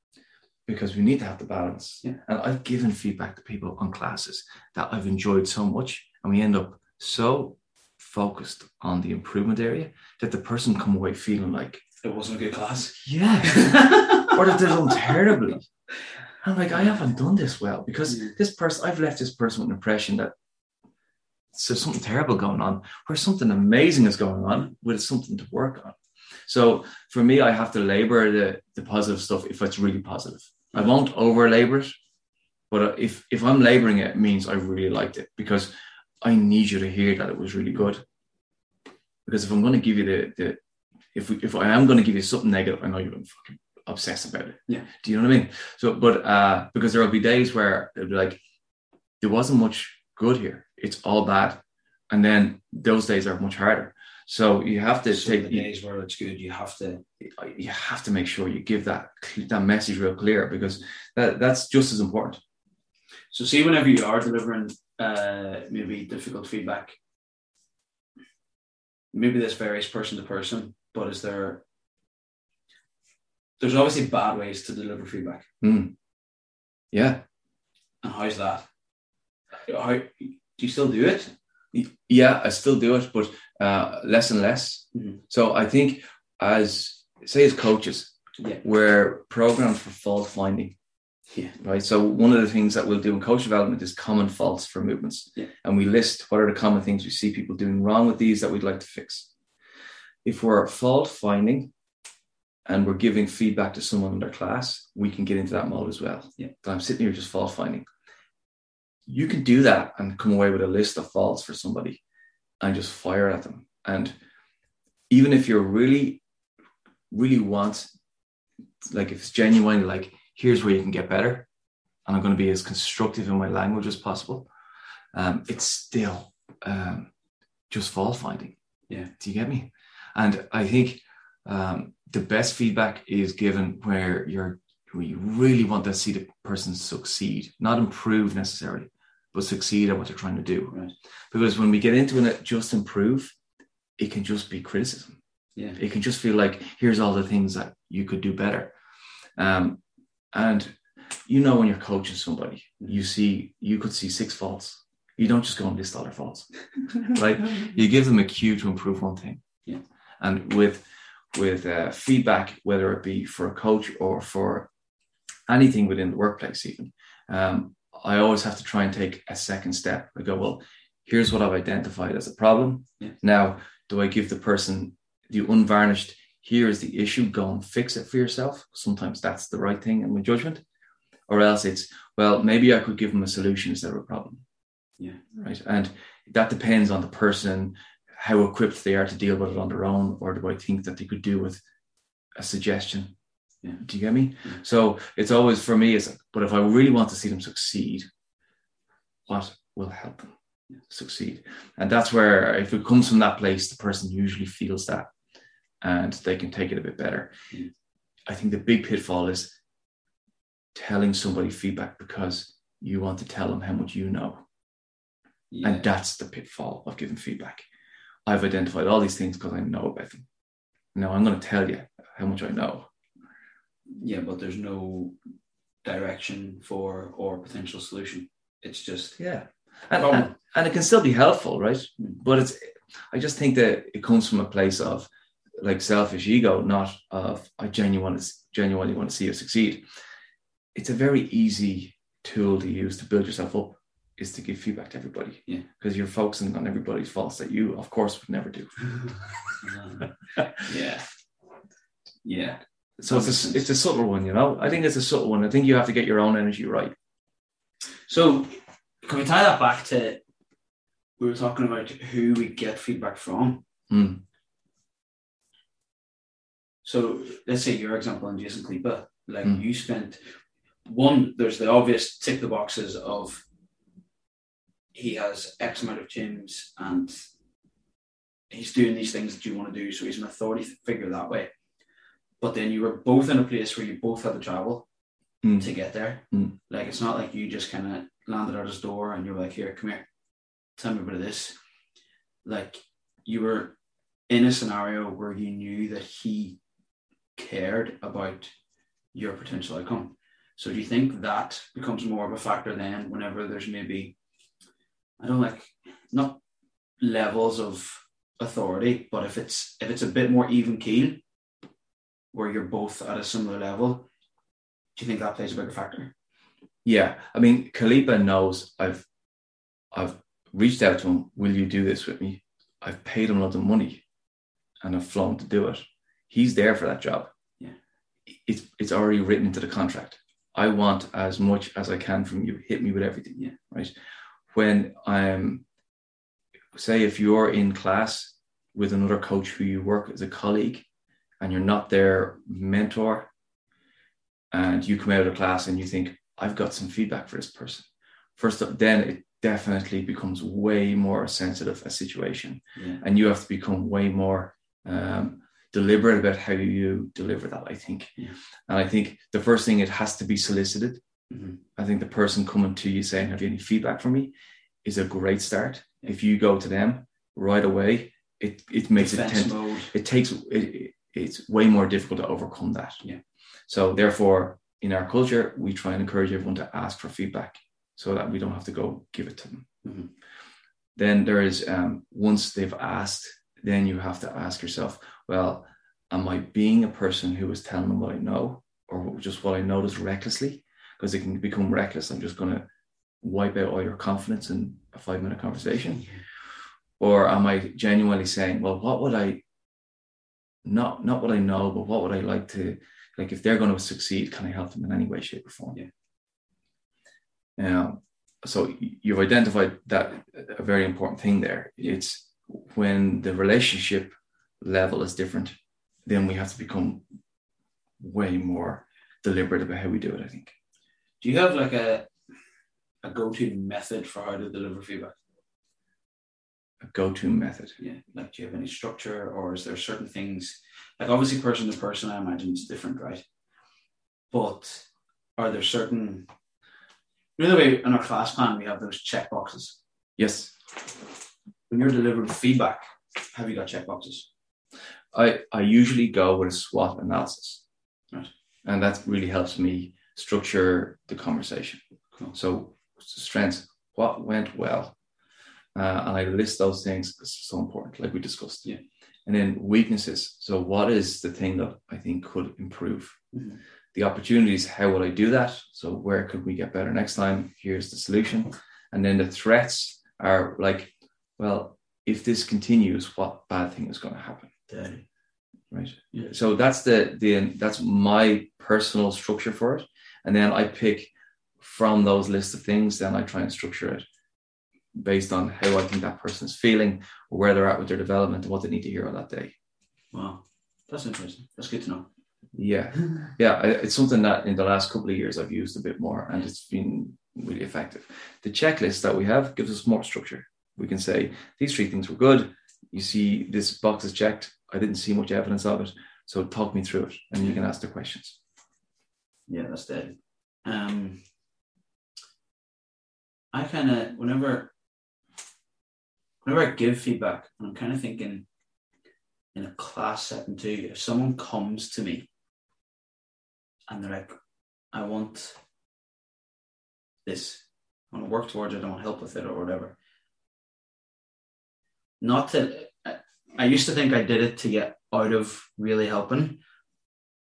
Because we need to have the balance. Yeah. And I've given feedback to people on classes that I've enjoyed so much, and we end up so focused on the improvement area that the person come away feeling like, It wasn't a good class. yeah, or that they've done terribly. I'm like, I haven't done this well because Yeah. this person, I've left this person with an impression that there's something terrible going on, where something amazing is going on with something to work on. So for me, I have to labor the, the positive stuff if it's really positive. I won't over labor it, but if if I'm laboring it, it means I really liked it because I need you to hear that it was really good. Because if I'm going to give you the the if we, if I am going to give you something negative, I know you're going to fucking obsess about it. Yeah. Do you know what I mean? So, but uh, because there will be days where it'll be like there wasn't much good here. It's all bad, and then those days are much harder. So you have to So take the days where it's good, you have to you have to make sure you give that that message real clear because that, that's just as important. So see, whenever you are delivering uh, maybe difficult feedback, maybe this varies person to person, but is there? There's obviously bad ways to deliver feedback, Mm. Yeah, and how's that? How do you still do it? yeah, I still do it, but uh, less and less. Mhm. So I think as say as coaches, Yeah. we're programmed for fault finding. Yeah. Right. So one of the things that we'll do in coach development is common faults for movements. Yeah. And we list what are the common things we see people doing wrong with these that we'd like to fix. If we're fault finding and we're giving feedback to someone in their class, we can get into that mode as well. Yeah. I'm sitting here just fault finding. You can do that and come away with a list of faults for somebody and just fire at them. And even if you're really, really want, like if it's genuine, like here's where you can get better, and I'm going to be as constructive in my language as possible, um, it's still um, just fault finding. Yeah. Do you get me? And I think um, the best feedback is given where you're where you really want to see the person succeed, not improve necessarily, but succeed at what they're trying to do. Right. Because when we get into it, just improve, it can just be criticism. Yeah. It can just feel like here's all the things that you could do better. Um, and you know when you're coaching somebody, you see you could see six faults. You don't just go and list all their faults. Right. You give them a cue to improve one thing. Yeah. And with with uh, feedback, whether it be for a coach or for anything within the workplace, even, um, I always have to try and take a second step. I go, well, here's what I've identified as a problem. Yeah. Now, do I give the person the unvarnished? Here is the issue. Go and fix it for yourself. Sometimes that's the right thing in my judgment, or else it's well, maybe I could give them a solution instead of a problem. Yeah. Right. And that depends on the person, how equipped they are to deal with it on their own, or do I think that they could do with a suggestion? Yeah. Do you get me? Yeah. So it's always for me, it's like, but if I really want to see them succeed, what will help them succeed? And that's where if it comes from that place, the person usually feels that and they can take it a bit better. Yeah. I think the big pitfall is telling somebody feedback because you want to tell them how much you know. And that's the pitfall of giving feedback. I've identified all these things because I know about them. Now I'm going to tell you how much I know. Yeah, but there's no direction for or potential solution. It's just Yeah. And, and, and it can still be helpful, right? Mm. But it's, I just think that it comes from a place of like selfish ego, not of I genuinely, genuinely want to see you succeed. It's a very easy tool to use to build yourself up is to give feedback to everybody. Yeah. Because you're focusing on everybody's faults that you, of course, would never do. yeah, yeah. So it's a, it's a subtle one, you know. I think it's a subtle one. I think you have to get your own energy right. So can we tie that back to we were talking about who we get feedback from? Mm. So let's say your example on Jason Khalipa, like Mm. you spent one, there's the obvious tick the boxes of he has X amount of gyms and he's doing these things that you want to do, so he's an authority figure that way. But then you were both in a place where you both had to travel Mm. to get there. Mm. Like it's not like you just kind of landed at his door and you're like, here, come here, tell me about this. Like you were in a scenario where you knew that he cared about your potential outcome. So do you think that becomes more of a factor then whenever there's maybe I don't like not levels of authority, but if it's if it's a bit more even keel where you're both at a similar level, do you think that plays a bigger factor? Yeah, I mean, Khalipa knows I've I've reached out to him. Will you do this with me? I've paid him a lot of money, and I've flown to do it. He's there for that job. Yeah. it's it's already written into the contract. I want as much as I can from you. Hit me with everything. Yeah. right. When I'm say if you're in class with another coach who you work as a colleague, and you're not their mentor, and you come out of class and you think I've got some feedback for this person. First of then it definitely becomes way more sensitive a situation, Yeah. and you have to become way more um, deliberate about how you deliver that. I think, Yeah. and I think the first thing it has to be solicited. Mhm. I think the person coming to you saying, "Have you any feedback for me?" is a great start. Yeah. If you go to them right away, it it makes it Defense tend, mode. it takes it, it- it's way more difficult to overcome that. Yeah. So therefore, in our culture, we try and encourage everyone to ask for feedback so that we don't have to go give it to them. Mhm. Then there is um, once they've asked, then you have to ask yourself, well, am I being a person who is telling them what I know, or just what I notice recklessly? Because it can become reckless. I'm just going to wipe out all your confidence in a five minute conversation or am I genuinely saying, well, what would I not not what I know, but what would I like to like if they're going to succeed, can I help them in any way, shape, or form? Yeah. Um, so you've identified that a very important thing there. It's when the relationship level is different, then we have to become way more deliberate about how we do it, I think. Do you have like a a go-to method for how to deliver feedback? A go-to method. Yeah. Like do you have any structure or is there certain things like obviously person to person I imagine it's different, right? But are there certain you know the way in our class plan we have those check boxes. Yes. When you're delivering feedback, have you got check boxes? I, I usually go with a SWOT analysis. Right. And that really helps me structure the conversation. Cool. So, strengths, what went well? Uh, and I list those things because it's so important, like we discussed. Yeah. And then weaknesses. So, what is the thing that I think could improve? Mhm. The opportunities, how will I do that? So, where could we get better next time? Here's the solution. And then the threats are like, well, if this continues, what bad thing is going to happen? Daddy. right Yeah. so that's the the that's my personal structure for it and then i pick from those lists of things then i try and structure it based on how i think that person's feeling or where they're at with their development and what they need to hear on that day. Wow. That's interesting. That's good to know. yeah. Yeah it's something that in the last couple of years i've used a bit more and it's been really effective. The checklist that we have gives us more structure. We can say these three things were good. You see this box is checked. I didn't see much evidence of it. So talk me through it and you can ask the questions. Yeah, that's dead. Um, I kind of, whenever whenever I give feedback, I'm kind of thinking in a class setting too. If someone comes to me and they're like, "I want this," I want to work towards it, I want help with it, or whatever. Not that I, I used to think I did it to get out of really helping,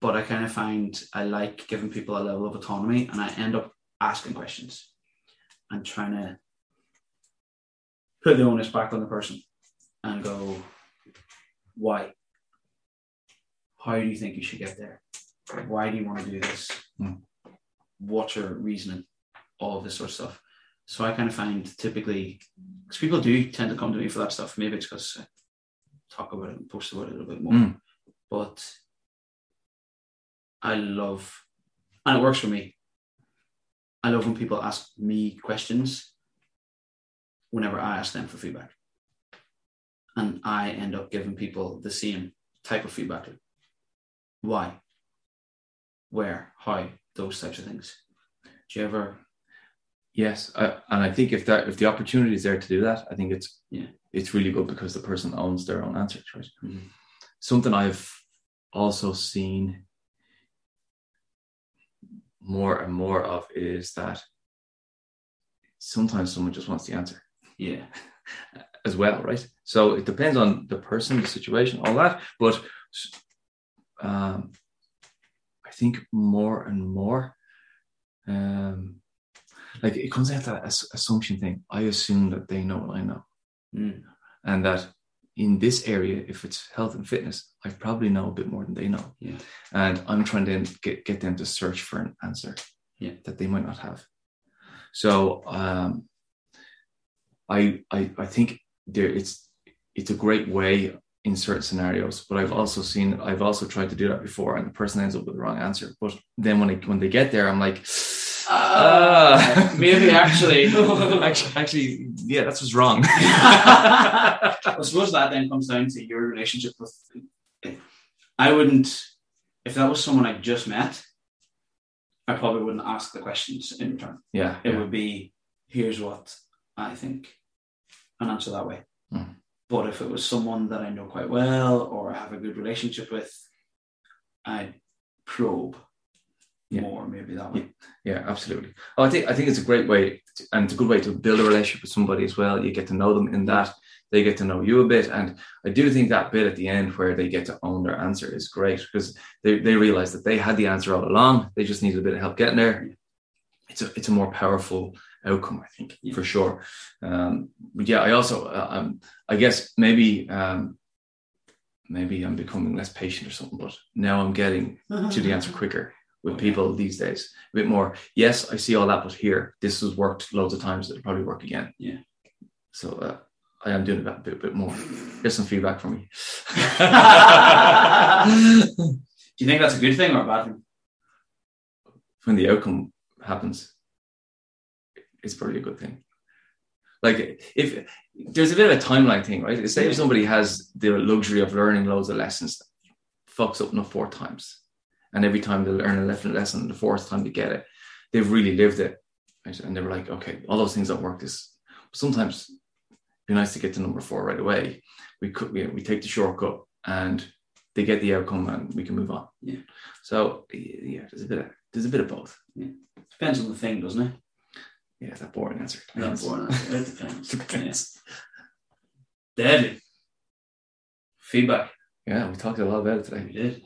but I kind of find I like giving people a level of autonomy, and I end up asking questions and trying to put the onus back on the person and go, why? How do you think you should get there? Why do you want to do this? Hmm. What's your reasoning? All of this sort of stuff. So I kind of find typically, because people do tend to come to me for that stuff. Maybe it's because I talk about it and post about it a little bit more. Mm. But I love, and it works for me. I love when people ask me questions whenever I ask them for feedback. And I end up giving people the same type of feedback. Why? Where? How? Those types of things. Do you ever? Yes, I, and I think if that if the opportunity is there to do that, I think it's Yeah. it's really good because the person owns their own answers, right? Mhm. Something I've also seen more and more of is that sometimes someone just wants the answer Yeah. as well, right? So it depends on the person, the situation, all that. But um, I think more and more, um, like it comes down to that ass- assumption thing. I assume that they know what I know, Mm. and that in this area, if it's health and fitness, I probably know a bit more than they know. Yeah. And I'm trying to get get them to search for an answer Yeah. that they might not have. So um, I, I I think there it's it's a great way in certain scenarios, but I've also seen I've also tried to do that before, and the person ends up with the wrong answer. But then when I, when they get there, I'm like, Ah, maybe actually. actually, actually, yeah, that's what's wrong. I suppose that then comes down to your relationship with. I wouldn't, if that was someone I just met, I probably wouldn't ask the questions in return. yeah, It yeah. would be, here's what I think, and answer that way. Mm. But if it was someone that I know quite well or I have a good relationship with, I'd probe Yeah. more, maybe that way. Yeah, absolutely. Oh, I think I think it's a great way, to, and it's a good way to build a relationship with somebody as well. You get to know them in that they get to know you a bit, and I do think that bit at the end where they get to own their answer is great because they they realize that they had the answer all along. They just needed a bit of help getting there. It's a it's a more powerful outcome, I think, Yeah. for sure. Um, but yeah, I also uh, um, I guess maybe um, maybe I'm becoming less patient or something, but now I'm getting to the answer quicker with Okay. people these days. A bit more, yes, I see all that, but here, this has worked loads of times. It'll probably work again. Yeah. So uh, I am doing that a bit, bit more. Get some feedback from me. Do you think that's a good thing or a bad thing? when the outcome happens, it's probably a good thing. Like if there's a bit of a timeline thing, right? Say if somebody has the luxury of learning loads of lessons, fucks up enough four times, and every time they learn a lesson, lesson, the fourth time they get it, they've really lived it, right? and they were like, okay, all those things don't work. This sometimes it'd be nice to get to number four right away. We could we, we take the shortcut and they get the outcome and we can move on. Yeah. So yeah, there's a bit of there's a bit of both. Yeah. Depends on the thing, doesn't it? Yeah, that boring answer. Not boring. It depends. Depends. Yeah. Deadly. Feedback. Yeah, we talked a lot about it today. We did.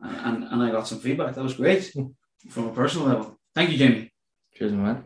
And, and, and I got some feedback. That was great from a personal level. Thank you, Jamie. Cheers, my man.